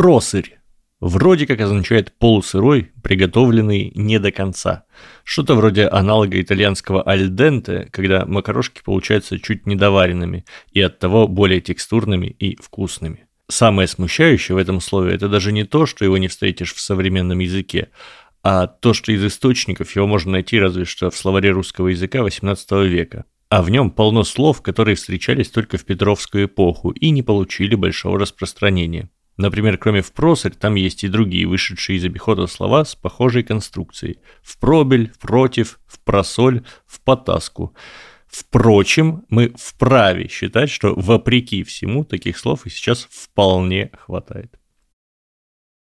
Просырь вроде как означает полусырой, приготовленный не до конца. Что-то вроде аналога итальянского альденте, когда макарошки получаются чуть недоваренными и оттого более текстурными и вкусными. Самое смущающее в этом слове – это даже не то, что его не встретишь в современном языке, а то, что из источников его можно найти разве что в словаре русского языка XVIII века. А в нем полно слов, которые встречались только в Петровскую эпоху и не получили большого распространения. Например, кроме «впросырь» там есть и другие вышедшие из обихода слова с похожей конструкцией. «Впробель», «впротив», «впросоль», «впотаску». Впрочем, мы вправе считать, что вопреки всему таких слов и сейчас вполне хватает.